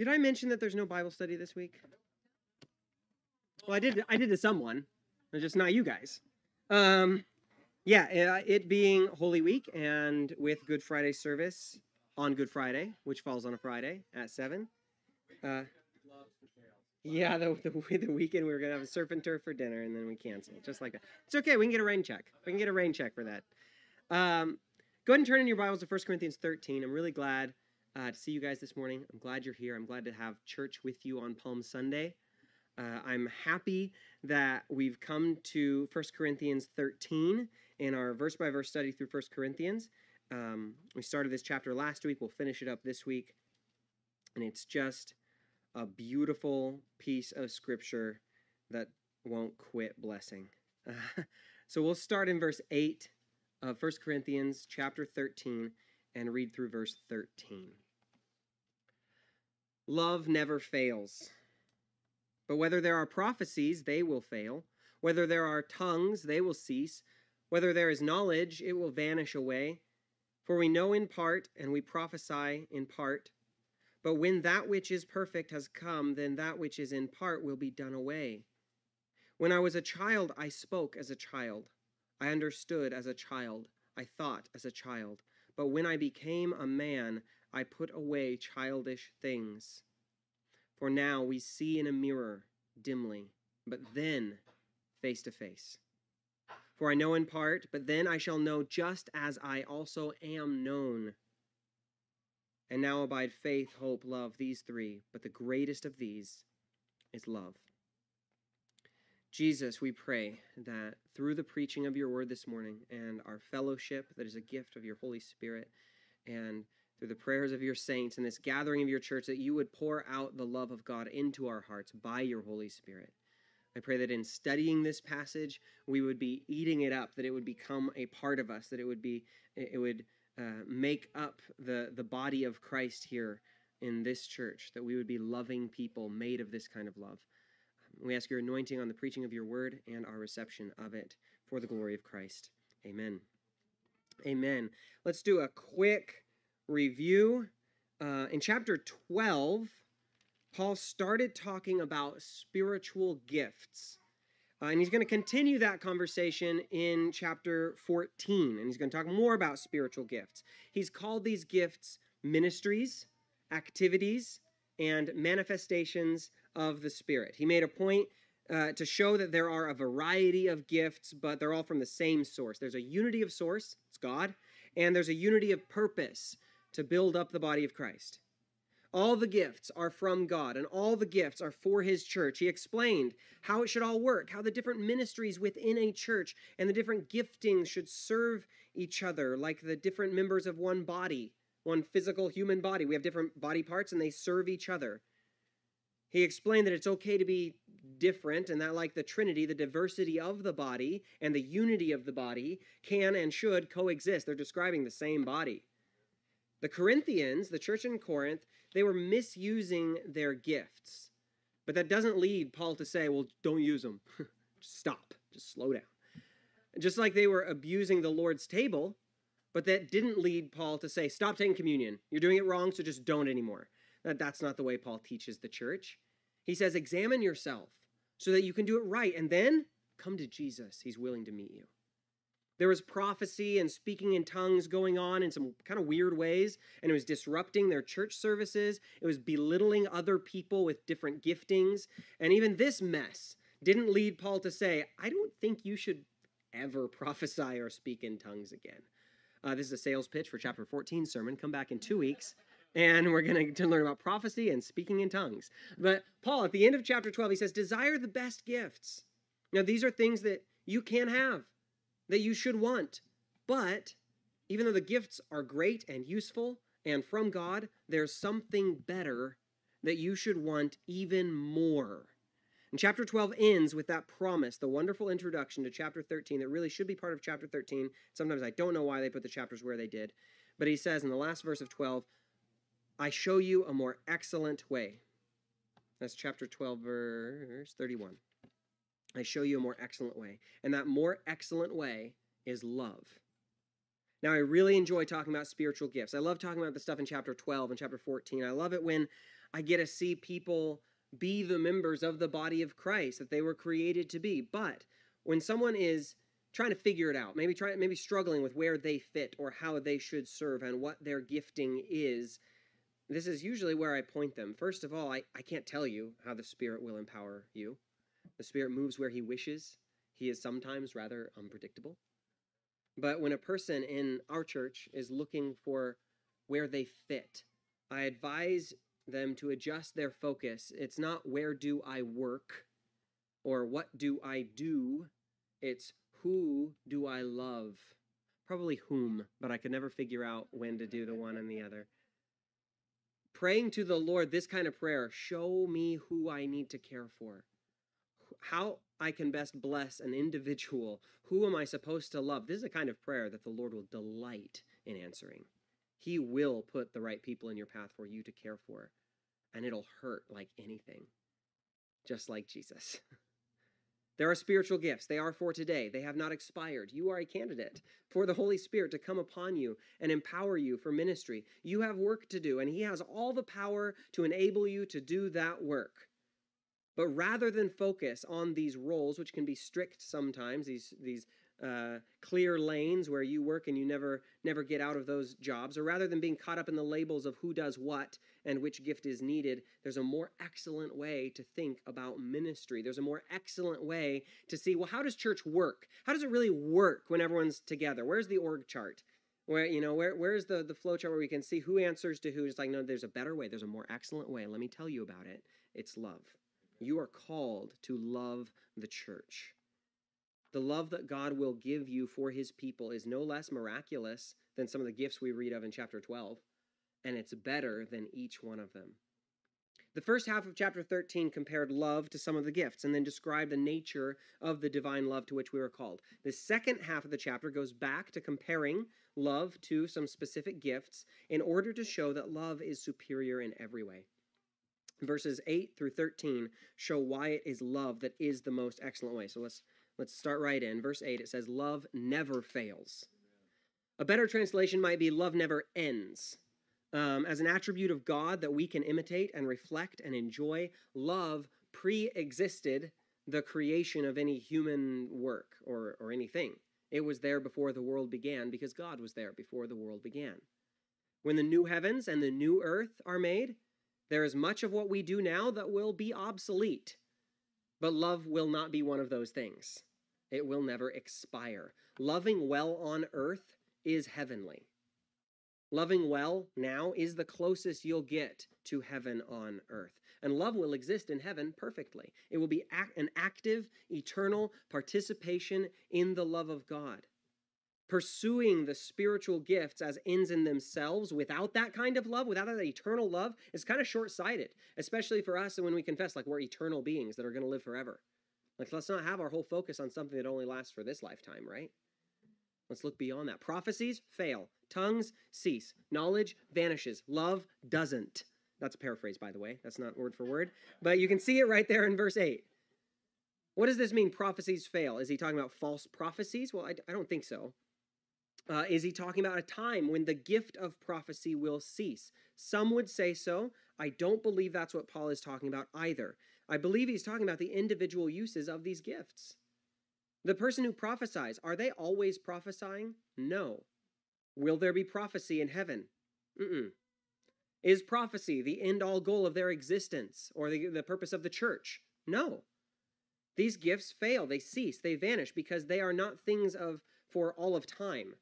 Did I mention that there's no Bible study this week? Well, I did. I did to someone, but just not you guys. Um, yeah, uh, it being Holy Week and with Good Friday service on Good Friday, which falls on a Friday at seven. Uh, yeah, the, the, the weekend we were gonna have a surf and turf for dinner, and then we canceled, just like that. It's okay. We can get a rain check. We can get a rain check for that. Um, go ahead and turn in your Bibles to 1 Corinthians 13. I'm really glad uh, to see you guys this morning. I'm glad you're here. I'm glad to have church with you on Palm Sunday. Uh, I'm happy that we've come to 1 Corinthians 13 in our verse by verse study through 1 Corinthians. Um, we started this chapter last week. We'll finish it up this week. And it's just a beautiful piece of scripture that won't quit blessing. Uh, so we'll start in verse 8 of 1 Corinthians chapter 13 and read through verse 13. Love never fails. But whether there are prophecies, they will fail. Whether there are tongues, they will cease. Whether there is knowledge, it will vanish away. For we know in part, and we prophesy in part. But when that which is perfect has come, then that which is in part will be done away. When I was a child, I spoke as a child. I understood as a child. I thought as a child. But when I became a man, I put away childish things. For now we see in a mirror dimly, but then face to face. For I know in part, but then I shall know just as I also am known. And now abide faith, hope, love, these three, but the greatest of these is love. Jesus, we pray that through the preaching of your word this morning and our fellowship that is a gift of your Holy Spirit and through the prayers of your saints and this gathering of your church that you would pour out the love of God into our hearts by your Holy Spirit. I pray that in studying this passage, we would be eating it up, that it would become a part of us, that it would be, it would uh, make up the, the body of Christ here in this church, that we would be loving people made of this kind of love. We ask your anointing on the preaching of your word and our reception of it for the glory of Christ. Amen. Amen. Let's do a quick review. Uh, in chapter 12, Paul started talking about spiritual gifts. Uh, and he's going to continue that conversation in chapter 14, and he's going to talk more about spiritual gifts. He's called these gifts ministries, activities, and manifestations of the Spirit. He made a point uh, to show that there are a variety of gifts, but they're all from the same source. There's a unity of source, it's God, and there's a unity of purpose to build up the body of Christ. All the gifts are from God, and all the gifts are for His church. He explained how it should all work, how the different ministries within a church and the different giftings should serve each other, like the different members of one body, one physical human body. We have different body parts, and they serve each other. He explained that it's okay to be different, and that, like the Trinity, the diversity of the body and the unity of the body can and should coexist. They're describing the same body. The Corinthians, the church in Corinth, they were misusing their gifts. But that doesn't lead Paul to say, well, don't use them. stop. Just slow down. Just like they were abusing the Lord's table, but that didn't lead Paul to say, stop taking communion. You're doing it wrong, so just don't anymore. That, that's not the way Paul teaches the church. He says, examine yourself so that you can do it right, and then come to Jesus. He's willing to meet you. There was prophecy and speaking in tongues going on in some kind of weird ways, and it was disrupting their church services. It was belittling other people with different giftings. And even this mess didn't lead Paul to say, I don't think you should ever prophesy or speak in tongues again. Uh, this is a sales pitch for chapter 14 sermon. Come back in two weeks and we're going to learn about prophecy and speaking in tongues. But Paul, at the end of chapter 12, he says, Desire the best gifts. Now, these are things that you can have that you should want. But even though the gifts are great and useful and from God, there's something better that you should want even more. And chapter 12 ends with that promise, the wonderful introduction to chapter 13 that really should be part of chapter 13. Sometimes I don't know why they put the chapters where they did. But he says in the last verse of 12, I show you a more excellent way. That's chapter 12, verse 31. I show you a more excellent way. And that more excellent way is love. Now, I really enjoy talking about spiritual gifts. I love talking about the stuff in chapter 12 and chapter 14. I love it when I get to see people be the members of the body of Christ that they were created to be. But when someone is trying to figure it out, maybe try, maybe struggling with where they fit or how they should serve and what their gifting is, this is usually where I point them. First of all, I, I can't tell you how the Spirit will empower you. The Spirit moves where He wishes. He is sometimes rather unpredictable. But when a person in our church is looking for where they fit, I advise them to adjust their focus. It's not where do I work or what do I do, it's who do I love? Probably whom, but I could never figure out when to do the one and the other. Praying to the Lord this kind of prayer show me who I need to care for, how I can best bless an individual, who am I supposed to love? This is a kind of prayer that the Lord will delight in answering. He will put the right people in your path for you to care for, and it'll hurt like anything, just like Jesus. There are spiritual gifts. They are for today. They have not expired. You are a candidate for the Holy Spirit to come upon you and empower you for ministry. You have work to do, and He has all the power to enable you to do that work. But rather than focus on these roles, which can be strict sometimes, these, these uh, clear lanes where you work and you never never get out of those jobs. Or rather than being caught up in the labels of who does what and which gift is needed there's a more excellent way to think about ministry. There's a more excellent way to see well how does church work? How does it really work when everyone's together? Where's the org chart? Where you know where where's the the flow chart where we can see who answers to who? It's like no there's a better way. There's a more excellent way. Let me tell you about it. It's love. You are called to love the church the love that God will give you for his people is no less miraculous than some of the gifts we read of in chapter 12, and it's better than each one of them. The first half of chapter 13 compared love to some of the gifts and then described the nature of the divine love to which we were called. The second half of the chapter goes back to comparing love to some specific gifts in order to show that love is superior in every way. Verses 8 through 13 show why it is love that is the most excellent way. So let's Let's start right in. Verse 8, it says, Love never fails. A better translation might be, Love never ends. Um, as an attribute of God that we can imitate and reflect and enjoy, love pre existed the creation of any human work or, or anything. It was there before the world began because God was there before the world began. When the new heavens and the new earth are made, there is much of what we do now that will be obsolete. But love will not be one of those things. It will never expire. Loving well on earth is heavenly. Loving well now is the closest you'll get to heaven on earth. And love will exist in heaven perfectly. It will be an active, eternal participation in the love of God. Pursuing the spiritual gifts as ends in themselves without that kind of love, without that eternal love, is kind of short sighted, especially for us when we confess, like, we're eternal beings that are going to live forever. Like, let's not have our whole focus on something that only lasts for this lifetime, right? Let's look beyond that. Prophecies fail, tongues cease, knowledge vanishes, love doesn't. That's a paraphrase, by the way. That's not word for word. But you can see it right there in verse 8. What does this mean, prophecies fail? Is he talking about false prophecies? Well, I, I don't think so. Uh, is he talking about a time when the gift of prophecy will cease? Some would say so. I don't believe that's what Paul is talking about either. I believe he's talking about the individual uses of these gifts. The person who prophesies, are they always prophesying? No. Will there be prophecy in heaven? Mm-mm. Is prophecy the end all goal of their existence or the, the purpose of the church? No. These gifts fail, they cease, they vanish because they are not things of for all of time.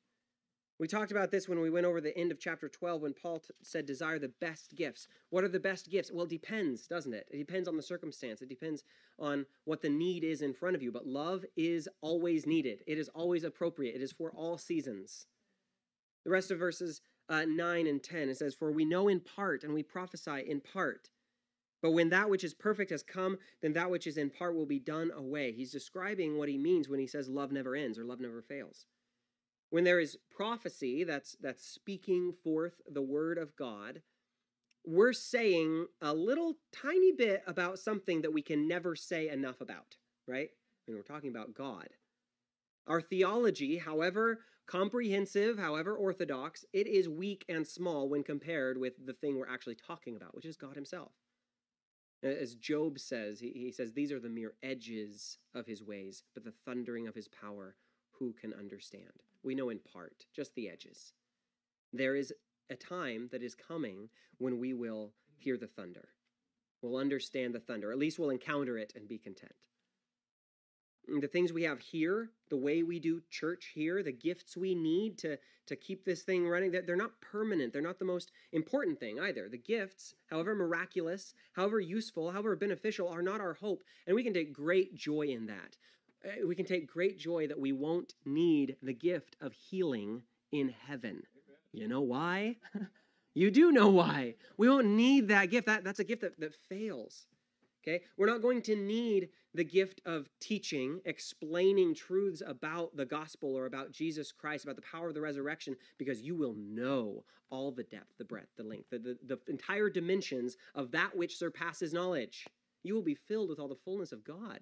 We talked about this when we went over the end of chapter 12 when Paul t- said, Desire the best gifts. What are the best gifts? Well, it depends, doesn't it? It depends on the circumstance, it depends on what the need is in front of you. But love is always needed, it is always appropriate, it is for all seasons. The rest of verses uh, 9 and 10, it says, For we know in part and we prophesy in part. But when that which is perfect has come, then that which is in part will be done away. He's describing what he means when he says love never ends or love never fails. When there is prophecy, that's, that's speaking forth the word of God, we're saying a little tiny bit about something that we can never say enough about, right? Mean, we're talking about God. Our theology, however comprehensive, however orthodox, it is weak and small when compared with the thing we're actually talking about, which is God Himself. As Job says, he, he says, These are the mere edges of His ways, but the thundering of His power, who can understand? We know in part, just the edges. There is a time that is coming when we will hear the thunder. We'll understand the thunder. At least we'll encounter it and be content the things we have here, the way we do church here, the gifts we need to, to keep this thing running, they're not permanent. They're not the most important thing either. The gifts, however miraculous, however useful, however beneficial, are not our hope. And we can take great joy in that. Uh, we can take great joy that we won't need the gift of healing in heaven. You know why? you do know why. We won't need that gift. That, that's a gift that, that fails. Okay? We're not going to need the gift of teaching, explaining truths about the gospel or about Jesus Christ, about the power of the resurrection, because you will know all the depth, the breadth, the length, the, the, the entire dimensions of that which surpasses knowledge. You will be filled with all the fullness of God.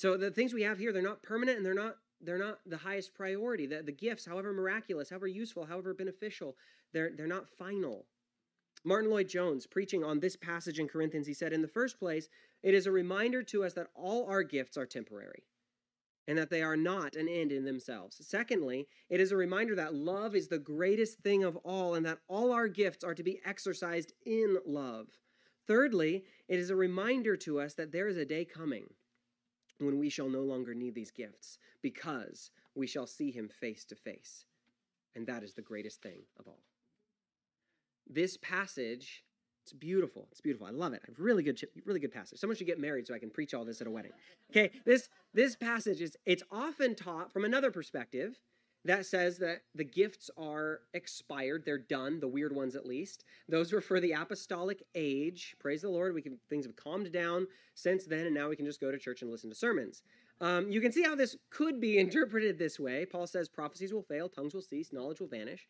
So the things we have here, they're not permanent and they're not they're not the highest priority. The, the gifts, however miraculous, however useful, however beneficial, they're, they're not final. Martyn Lloyd-Jones, preaching on this passage in Corinthians, he said, In the first place, it is a reminder to us that all our gifts are temporary and that they are not an end in themselves. Secondly, it is a reminder that love is the greatest thing of all and that all our gifts are to be exercised in love. Thirdly, it is a reminder to us that there is a day coming when we shall no longer need these gifts because we shall see him face to face. And that is the greatest thing of all this passage it's beautiful. It's beautiful. I love it. A really good, really good passage. Someone should get married so I can preach all this at a wedding. Okay, this this passage is it's often taught from another perspective that says that the gifts are expired. They're done. The weird ones, at least. Those were for the apostolic age. Praise the Lord. We can things have calmed down since then, and now we can just go to church and listen to sermons. Um, you can see how this could be interpreted this way. Paul says prophecies will fail, tongues will cease, knowledge will vanish.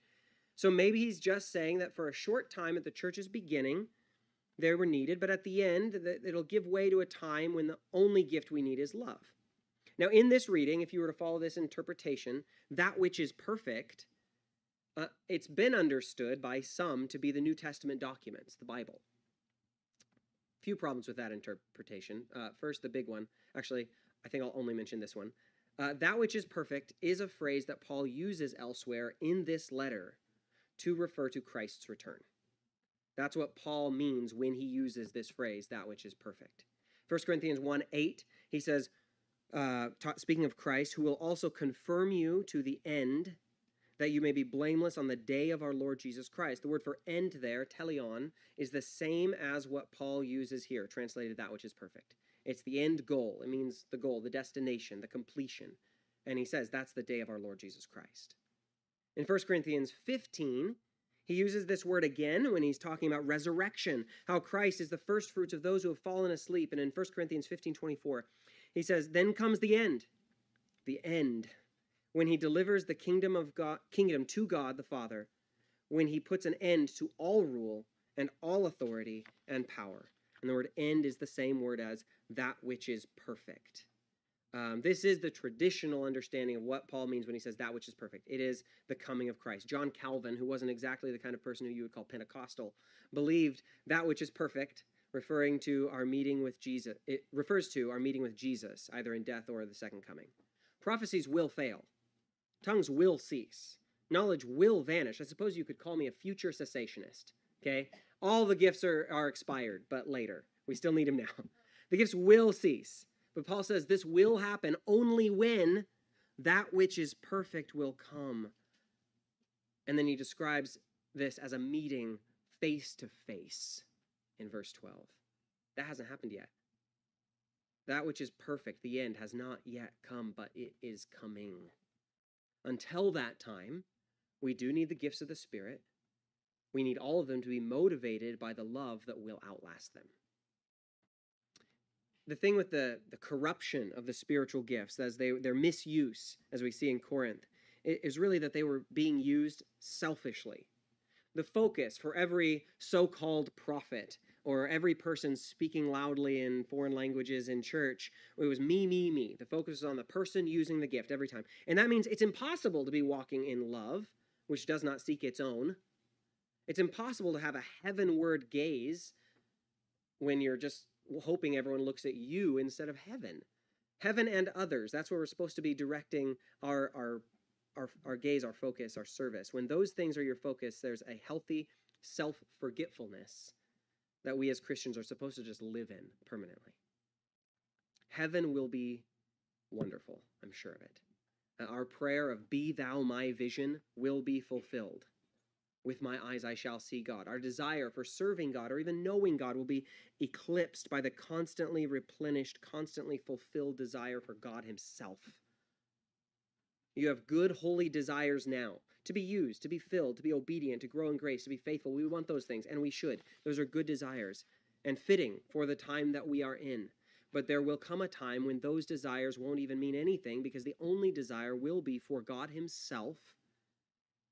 So maybe he's just saying that for a short time at the church's beginning, they were needed, but at the end, it'll give way to a time when the only gift we need is love. Now, in this reading, if you were to follow this interpretation, that which is perfect, uh, it's been understood by some to be the New Testament documents, the Bible. Few problems with that interpretation. Uh, first, the big one. Actually, I think I'll only mention this one. Uh, that which is perfect is a phrase that Paul uses elsewhere in this letter to refer to Christ's return. That's what Paul means when he uses this phrase, that which is perfect. 1 Corinthians 1 8, he says, uh, ta- speaking of Christ, who will also confirm you to the end, that you may be blameless on the day of our Lord Jesus Christ. The word for end there, teleon, is the same as what Paul uses here, translated that which is perfect. It's the end goal. It means the goal, the destination, the completion. And he says that's the day of our Lord Jesus Christ. In 1 Corinthians 15, he uses this word again when he's talking about resurrection, how Christ is the first fruits of those who have fallen asleep. And in 1 Corinthians 15 24, he says, Then comes the end, the end, when he delivers the kingdom of God, kingdom to God the Father, when he puts an end to all rule and all authority and power. And the word end is the same word as that which is perfect. Um, this is the traditional understanding of what Paul means when he says that which is perfect. It is the coming of Christ. John Calvin, who wasn't exactly the kind of person who you would call Pentecostal, believed that which is perfect, referring to our meeting with Jesus. It refers to our meeting with Jesus, either in death or the second coming. Prophecies will fail, tongues will cease, knowledge will vanish. I suppose you could call me a future cessationist. Okay? All the gifts are, are expired, but later. We still need them now. The gifts will cease. But Paul says this will happen only when that which is perfect will come. And then he describes this as a meeting face to face in verse 12. That hasn't happened yet. That which is perfect, the end, has not yet come, but it is coming. Until that time, we do need the gifts of the Spirit. We need all of them to be motivated by the love that will outlast them the thing with the, the corruption of the spiritual gifts, as they, their misuse, as we see in Corinth, is really that they were being used selfishly. The focus for every so called prophet or every person speaking loudly in foreign languages in church. It was me, me, me. The focus is on the person using the gift every time. And that means it's impossible to be walking in love, which does not seek its own. It's impossible to have a heavenward gaze when you're just hoping everyone looks at you instead of heaven. Heaven and others, that's where we're supposed to be directing our, our, our, our gaze, our focus, our service. When those things are your focus, there's a healthy self forgetfulness that we as Christians are supposed to just live in permanently. Heaven will be wonderful, I'm sure of it. Uh, our prayer of, Be thou my vision, will be fulfilled. With my eyes I shall see God. Our desire for serving God or even knowing God will be eclipsed by the constantly replenished, constantly fulfilled desire for God Himself. You have good, holy desires now to be used, to be filled, to be obedient, to grow in grace, to be faithful. We want those things, and we should. Those are good desires and fitting for the time that we are in. But there will come a time when those desires won't even mean anything because the only desire will be for God Himself.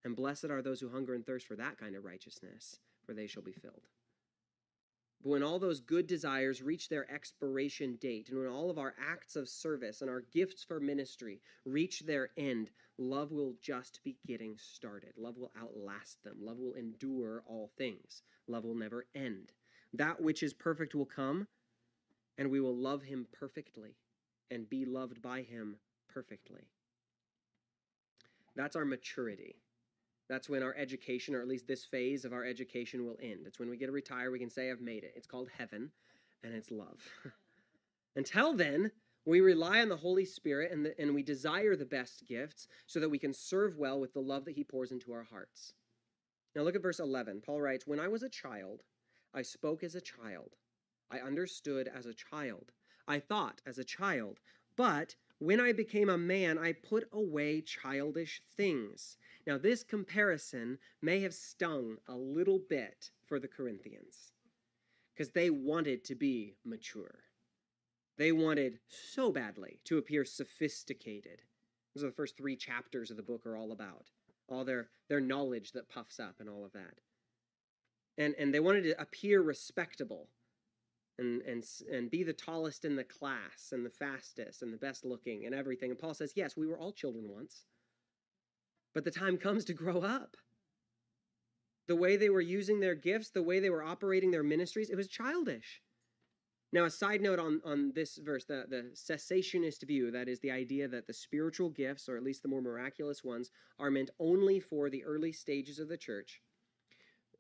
And blessed are those who hunger and thirst for that kind of righteousness, for they shall be filled. But when all those good desires reach their expiration date, and when all of our acts of service and our gifts for ministry reach their end, love will just be getting started. Love will outlast them. Love will endure all things. Love will never end. That which is perfect will come, and we will love him perfectly and be loved by him perfectly. That's our maturity. That's when our education, or at least this phase of our education, will end. It's when we get to retire, we can say, I've made it. It's called heaven, and it's love. Until then, we rely on the Holy Spirit and, the, and we desire the best gifts so that we can serve well with the love that He pours into our hearts. Now, look at verse 11. Paul writes, When I was a child, I spoke as a child, I understood as a child, I thought as a child, but when I became a man, I put away childish things. Now, this comparison may have stung a little bit for the Corinthians because they wanted to be mature. They wanted so badly to appear sophisticated. Those are the first three chapters of the book are all about. All their, their knowledge that puffs up and all of that. And, and they wanted to appear respectable and, and, and be the tallest in the class and the fastest and the best looking and everything. And Paul says, yes, we were all children once. But the time comes to grow up. The way they were using their gifts, the way they were operating their ministries, it was childish. Now, a side note on, on this verse, the, the cessationist view, that is the idea that the spiritual gifts, or at least the more miraculous ones, are meant only for the early stages of the church.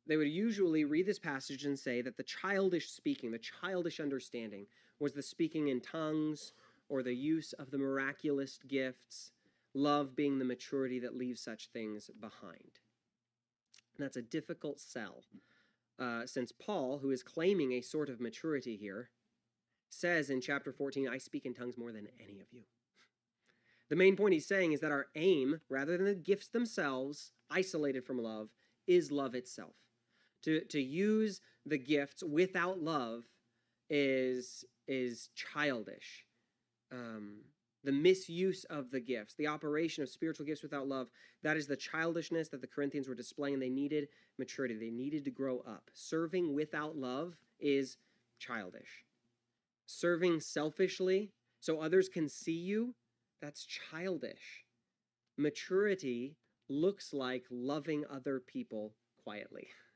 They would usually read this passage and say that the childish speaking, the childish understanding, was the speaking in tongues or the use of the miraculous gifts love being the maturity that leaves such things behind. And that's a difficult sell, uh, since Paul, who is claiming a sort of maturity here, says in chapter 14, I speak in tongues more than any of you. The main point he's saying is that our aim, rather than the gifts themselves, isolated from love, is love itself. To, to use the gifts without love is, is childish. Um, the misuse of the gifts, the operation of spiritual gifts without love, that is the childishness that the Corinthians were displaying. They needed maturity, they needed to grow up. Serving without love is childish. Serving selfishly so others can see you, that's childish. Maturity looks like loving other people quietly.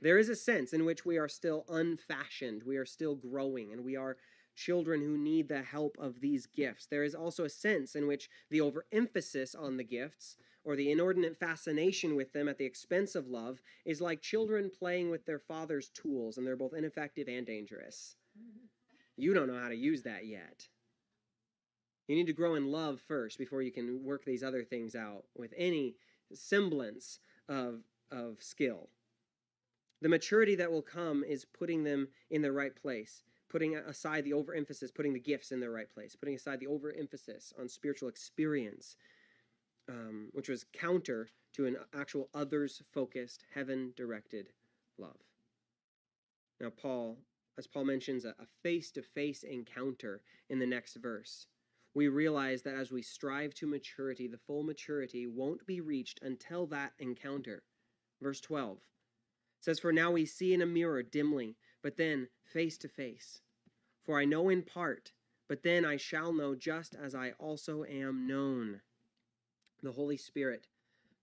There is a sense in which we are still unfashioned, we are still growing, and we are children who need the help of these gifts. There is also a sense in which the overemphasis on the gifts or the inordinate fascination with them at the expense of love is like children playing with their father's tools, and they're both ineffective and dangerous. You don't know how to use that yet. You need to grow in love first before you can work these other things out with any semblance of, of skill. The maturity that will come is putting them in the right place putting aside the overemphasis, putting the gifts in their right place, putting aside the overemphasis on spiritual experience, um, which was counter to an actual others focused, heaven directed love. Now, Paul, as Paul mentions, a face to face encounter in the next verse. We realize that as we strive to maturity, the full maturity won't be reached until that encounter. Verse 12 It says, For now we see in a mirror dimly, but then face to face. For I know in part, but then I shall know just as I also am known. The Holy Spirit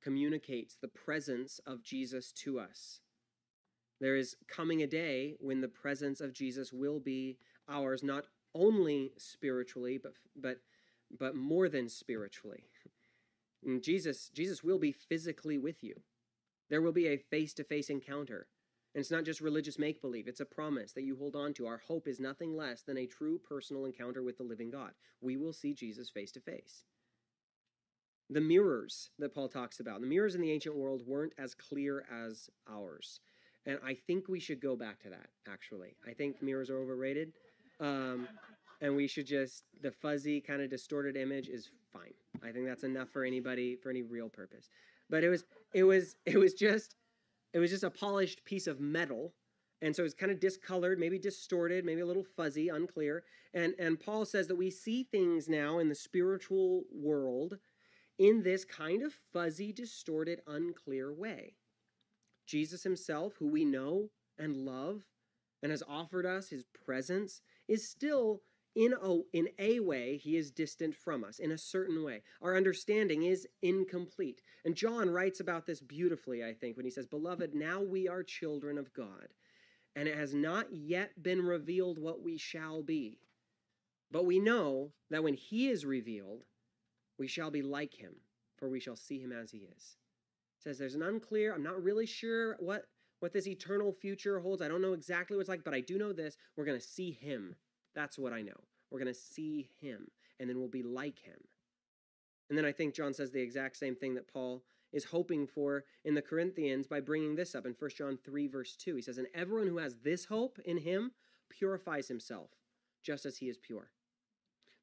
communicates the presence of Jesus to us. There is coming a day when the presence of Jesus will be ours, not only spiritually, but, but, but more than spiritually. And Jesus, Jesus will be physically with you. There will be a face to face encounter. And it's not just religious make believe, it's a promise that you hold on to. Our hope is nothing less than a true personal encounter with the living God. We will see Jesus face to face. The mirrors that Paul talks about, the mirrors in the ancient world weren't as clear as ours. And I think we should go back to that, actually. I think mirrors are overrated. Um, and we should just, the fuzzy, kind of distorted image is fine. I think that's enough for anybody, for any real purpose. But it was, it was, it was just, it was just a polished piece of metal. And so it's kind of discolored, maybe distorted, maybe a little fuzzy, unclear. And, and Paul says that we see things now in the spiritual world in this kind of fuzzy, distorted, unclear way. Jesus himself, who we know and love and has offered us his presence, is still in a, in a way, he is distant from us, in a certain way. Our understanding is incomplete. And John writes about this beautifully, I think, when he says, Beloved, now we are children of God, and it has not yet been revealed what we shall be. But we know that when he is revealed, we shall be like him, for we shall see him as he is. Says there's an unclear, I'm not really sure what, what this eternal future holds. I don't know exactly what it's like, but I do know this. We're going to see him that's what I know. We're going to see him, and then we'll be like him. And then I think John says the exact same thing that Paul is hoping for in the Corinthians by bringing this up in 1 John 3, verse 2. He says, And everyone who has this hope in him purifies himself, just as he is pure.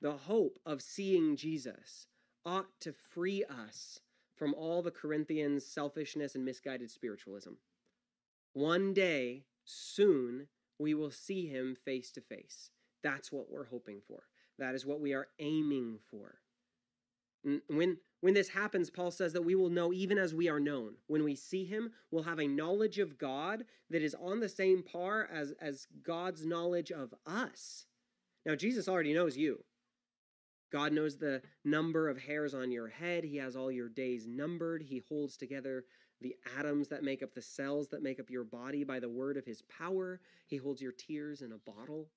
The hope of seeing Jesus ought to free us from all the Corinthians' selfishness and misguided spiritualism. One day, soon, we will see him face to face. That's what we're hoping for. That is what we are aiming for. When, when this happens, Paul says that we will know even as we are known. When we see him, we'll have a knowledge of God that is on the same par as, as God's knowledge of us. Now, Jesus already knows you. God knows the number of hairs on your head. He has all your days numbered. He holds together the atoms that make up the cells that make up your body by the word of his power. He holds your tears in a bottle.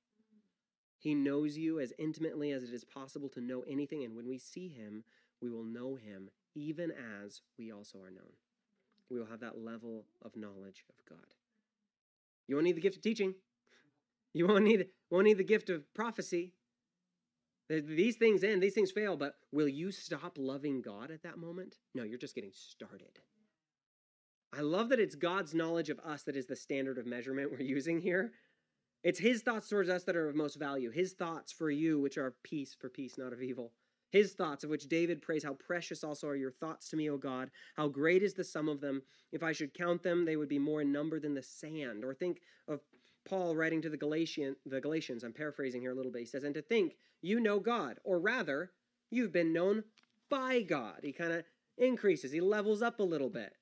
He knows you as intimately as it is possible to know anything, and when we see him, we will know him even as we also are known. We will have that level of knowledge of God. You won't need the gift of teaching. You won't need, won't need the gift of prophecy. These things end, these things fail, but will you stop loving God at that moment? No, you're just getting started. I love that it's God's knowledge of us that is the standard of measurement we're using here. It's his thoughts towards us that are of most value. His thoughts for you, which are peace for peace, not of evil. His thoughts, of which David prays, How precious also are your thoughts to me, O God. How great is the sum of them. If I should count them, they would be more in number than the sand. Or think of Paul writing to the, Galatian, the Galatians. I'm paraphrasing here a little bit. He says, And to think you know God, or rather, you've been known by God. He kind of increases, he levels up a little bit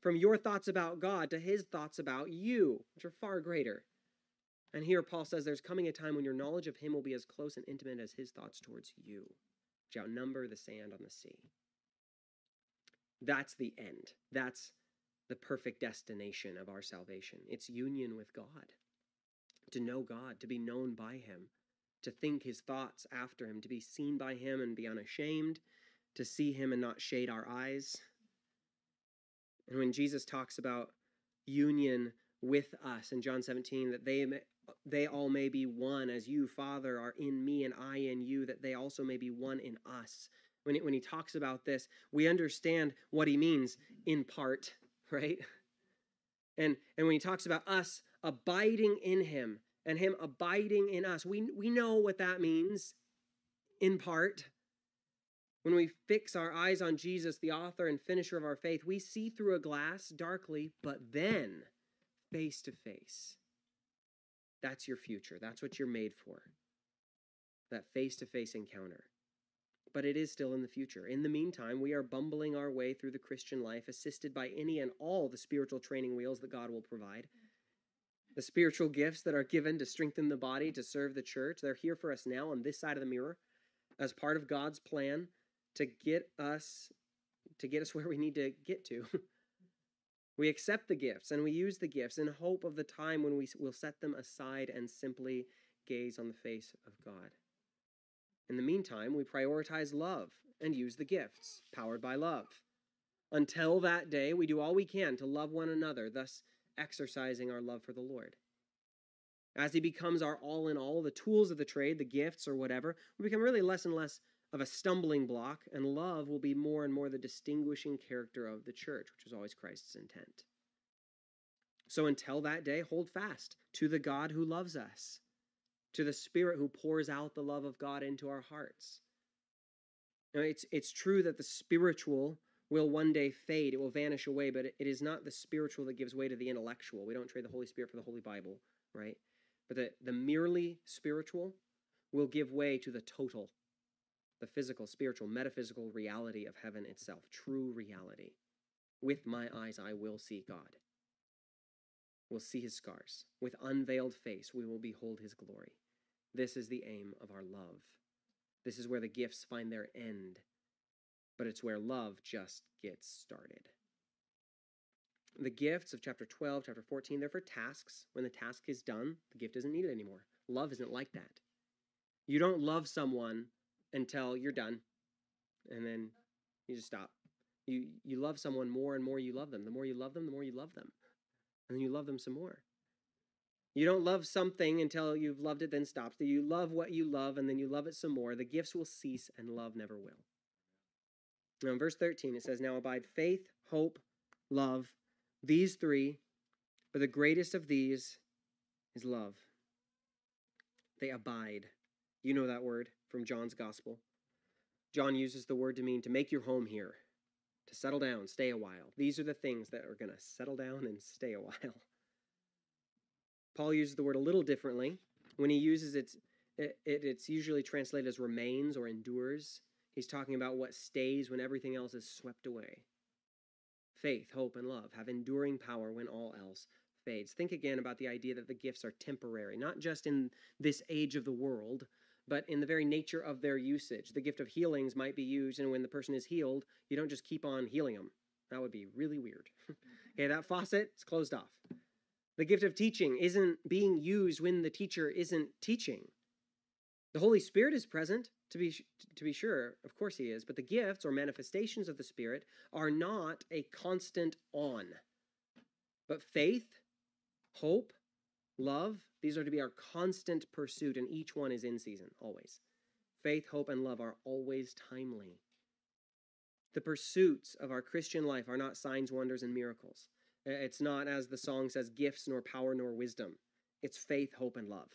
from your thoughts about God to his thoughts about you, which are far greater. And here Paul says there's coming a time when your knowledge of him will be as close and intimate as his thoughts towards you, which outnumber the sand on the sea. That's the end. That's the perfect destination of our salvation. It's union with God. To know God, to be known by him, to think his thoughts after him, to be seen by him and be unashamed, to see him and not shade our eyes. And when Jesus talks about union with us in John 17, that they they all may be one as you, Father, are in me and I in you, that they also may be one in us. When he, when he talks about this, we understand what he means in part, right? And, and when he talks about us abiding in him and him abiding in us, we, we know what that means in part. When we fix our eyes on Jesus, the author and finisher of our faith, we see through a glass darkly, but then face to face. That's your future. That's what you're made for. That face to face encounter. but it is still in the future. In the meantime, we are bumbling our way through the Christian life, assisted by any and all the spiritual training wheels that God will provide. The spiritual gifts that are given to strengthen the body, to serve the church, they're here for us now on this side of the mirror as part of God's plan to get us to get us where we need to get to. we accept the gifts and we use the gifts in hope of the time when we will set them aside and simply gaze on the face of God. In the meantime, we prioritize love and use the gifts powered by love. Until that day, we do all we can to love one another, thus exercising our love for the Lord. As He becomes our all in all, the tools of the trade, the gifts or whatever, we become really less and less of a stumbling block, and love will be more and more the distinguishing character of the church, which was always Christ's intent. So until that day, hold fast to the God who loves us to the Spirit who pours out the love of God into our hearts. Now, it's, it's true that the spiritual will one day fade, it will vanish away, but it is not the spiritual that gives way to the intellectual. We don't trade the Holy Spirit for the Holy Bible, right? But the, the merely spiritual will give way to the total, the physical, spiritual, metaphysical reality of heaven itself, true reality. With my eyes, I will see God. We'll see his scars. With unveiled face, we will behold his glory. This is the aim of our love. This is where the gifts find their end, but it's where love just gets started. The gifts of chapter 12, chapter 14, they're for tasks. When the task is done, the gift isn't needed anymore. Love isn't like that. You don't love someone until you're done, and then you just stop. You, you love someone more and more you love them. The more you love them, the more you love them and then you love them some more. You don't love something until you've loved it, then stops. You love what you love, and then you love it some more. The gifts will cease, and love never will. Now, in verse 13, it says, Now abide faith, hope, love, these three, but the greatest of these is love. They abide. You know that word from John's gospel. John uses the word to mean to make your home here, to settle down, stay a while. These are the things that are going to settle down and stay a while. Paul uses the word a little differently. When he uses it, it, it's usually translated as remains or endures. He's talking about what stays when everything else is swept away. Faith, hope, and love have enduring power when all else fades. Think again about the idea that the gifts are temporary, not just in this age of the world, but in the very nature of their usage. The gift of healings might be used, and when the person is healed, you don't just keep on healing them. That would be really weird. okay, that faucet is closed off. The gift of teaching isn't being used when the teacher isn't teaching. The Holy Spirit is present, to be, to be sure, of course he is, but the gifts or manifestations of the Spirit are not a constant on. But faith, hope, love, these are to be our constant pursuit, and each one is in season, always. Faith, hope, and love are always timely. The pursuits of our Christian life are not signs, wonders, and miracles. It's not, as the song says, gifts, nor power, nor wisdom. It's faith, hope, and love.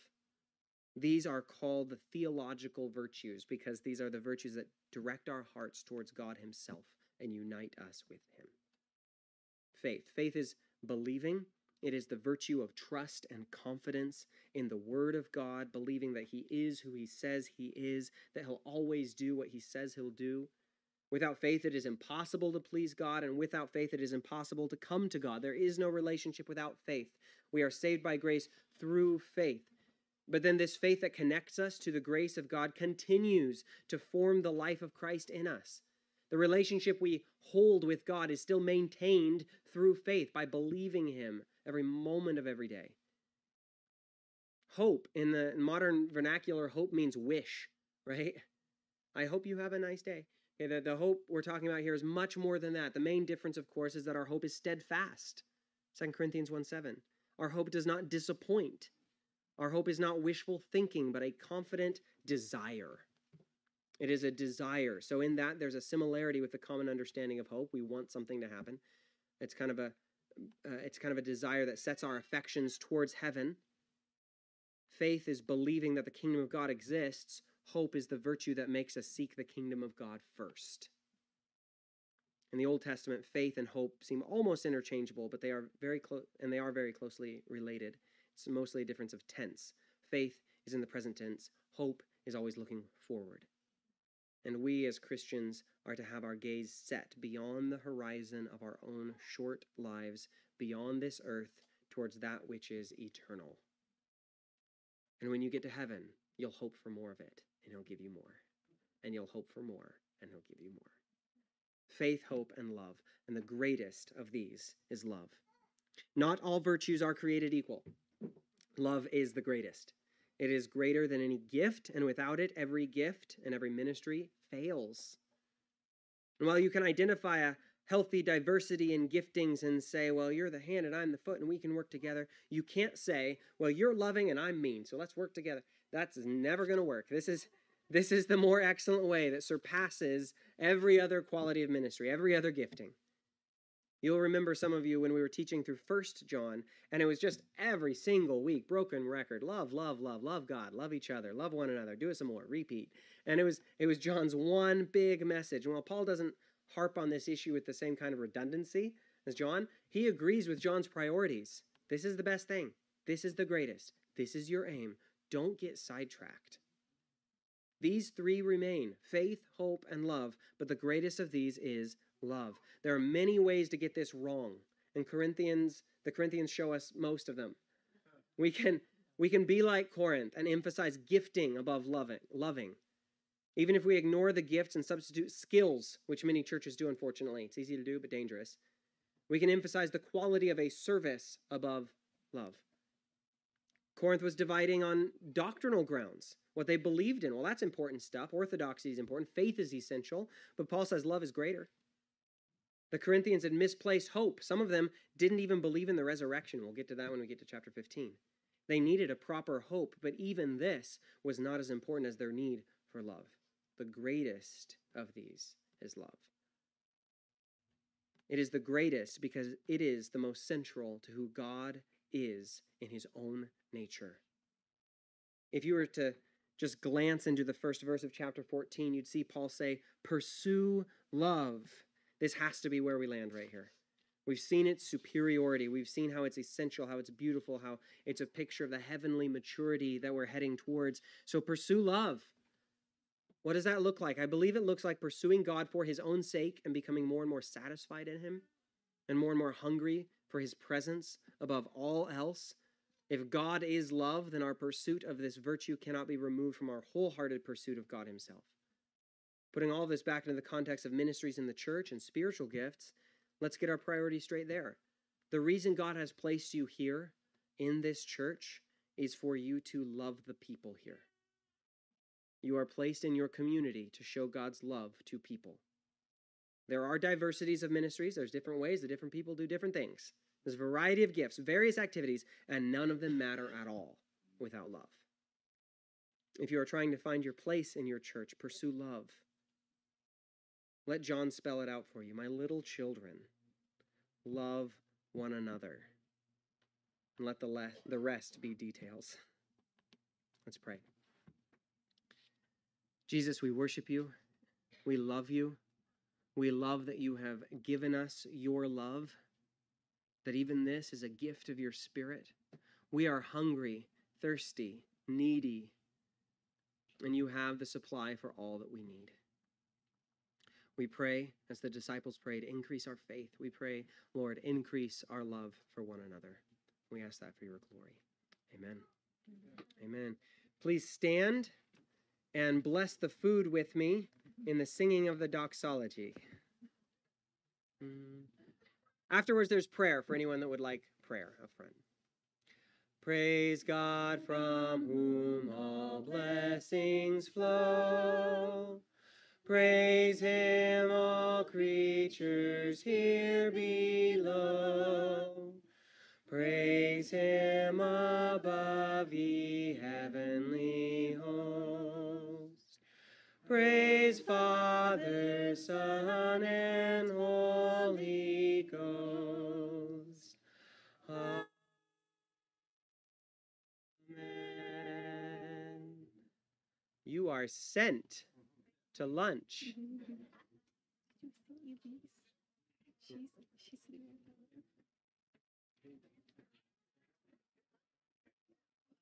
These are called the theological virtues because these are the virtues that direct our hearts towards God Himself and unite us with Him. Faith. Faith is believing it is the virtue of trust and confidence in the Word of God, believing that He is who He says He is, that He'll always do what He says He'll do. Without faith, it is impossible to please God, and without faith, it is impossible to come to God. There is no relationship without faith. We are saved by grace through faith. But then, this faith that connects us to the grace of God continues to form the life of Christ in us. The relationship we hold with God is still maintained through faith by believing Him every moment of every day. Hope, in the modern vernacular, hope means wish, right? I hope you have a nice day. Okay, the, the hope we're talking about here is much more than that. The main difference, of course, is that our hope is steadfast. 2 Corinthians 1 7. Our hope does not disappoint. Our hope is not wishful thinking, but a confident desire. It is a desire. So, in that, there's a similarity with the common understanding of hope. We want something to happen. It's kind of a uh, it's kind of a desire that sets our affections towards heaven. Faith is believing that the kingdom of God exists. Hope is the virtue that makes us seek the kingdom of God first. In the Old Testament, faith and hope seem almost interchangeable, but they are very close and they are very closely related. It's mostly a difference of tense. Faith is in the present tense, hope is always looking forward. And we as Christians are to have our gaze set beyond the horizon of our own short lives, beyond this earth, towards that which is eternal. And when you get to heaven, you'll hope for more of it, and He'll give you more. And you'll hope for more, and He'll give you more. Faith, hope, and love. And the greatest of these is love. Not all virtues are created equal. Love is the greatest. It is greater than any gift, and without it, every gift and every ministry fails. And while you can identify a healthy diversity in giftings and say, well, you're the hand and I'm the foot and we can work together, you can't say, well, you're loving and I'm mean, so let's work together. That's never going to work. This is this is the more excellent way that surpasses every other quality of ministry, every other gifting. You'll remember some of you when we were teaching through First John, and it was just every single week, broken record. Love, love, love, love God, love each other, love one another, do it some more, repeat. And it was it was John's one big message. And while Paul doesn't harp on this issue with the same kind of redundancy as John, he agrees with John's priorities. This is the best thing. This is the greatest. This is your aim. Don't get sidetracked. These three remain faith, hope, and love, but the greatest of these is love. There are many ways to get this wrong, and Corinthians, the Corinthians show us most of them. We can we can be like Corinth and emphasize gifting above loving, loving. Even if we ignore the gifts and substitute skills, which many churches do unfortunately. It's easy to do but dangerous. We can emphasize the quality of a service above love. Corinth was dividing on doctrinal grounds, what they believed in. Well, that's important stuff. Orthodoxy is important. Faith is essential. But Paul says love is greater. The Corinthians had misplaced hope. Some of them didn't even believe in the resurrection. We'll get to that when we get to chapter 15. They needed a proper hope, but even this was not as important as their need for love. The greatest of these is love. It is the greatest because it is the most central to who God is in his own nature. If you were to just glance into the first verse of chapter 14, you'd see Paul say, Pursue love this has to be where we land right here. We've seen its superiority. We've seen how it's essential, how it's beautiful, how it's a picture of the heavenly maturity that we're heading towards. So pursue love. What does that look like? I believe it looks like pursuing God for his own sake and becoming more and more satisfied in him and more and more hungry for his presence above all else. If God is love, then our pursuit of this virtue cannot be removed from our wholehearted pursuit of God himself. Putting all this back into the context of ministries in the church and spiritual gifts, let's get our priorities straight there. The reason God has placed you here in this church is for you to love the people here. You are placed in your community to show God's love to people. There are diversities of ministries, there's different ways that different people do different things. There's a variety of gifts, various activities, and none of them matter at all without love. If you are trying to find your place in your church, pursue love. Let John spell it out for you. My little children, love one another. And let the, le- the rest be details. Let's pray. Jesus, we worship you. We love you. We love that you have given us your love, that even this is a gift of your Spirit. We are hungry, thirsty, needy, and you have the supply for all that we need. We pray, as the disciples prayed, increase our faith. We pray, Lord, increase our love for one another. We ask that for your glory. Amen. Amen. Amen. Please stand and bless the food with me in the singing of the doxology. Afterwards, there's prayer for anyone that would like prayer up front. Praise God from whom all blessings flow. Praise him, all creatures here below. Praise him above, ye heavenly hosts. Praise Father, Son, and Holy Ghost. Amen. You are sent to lunch.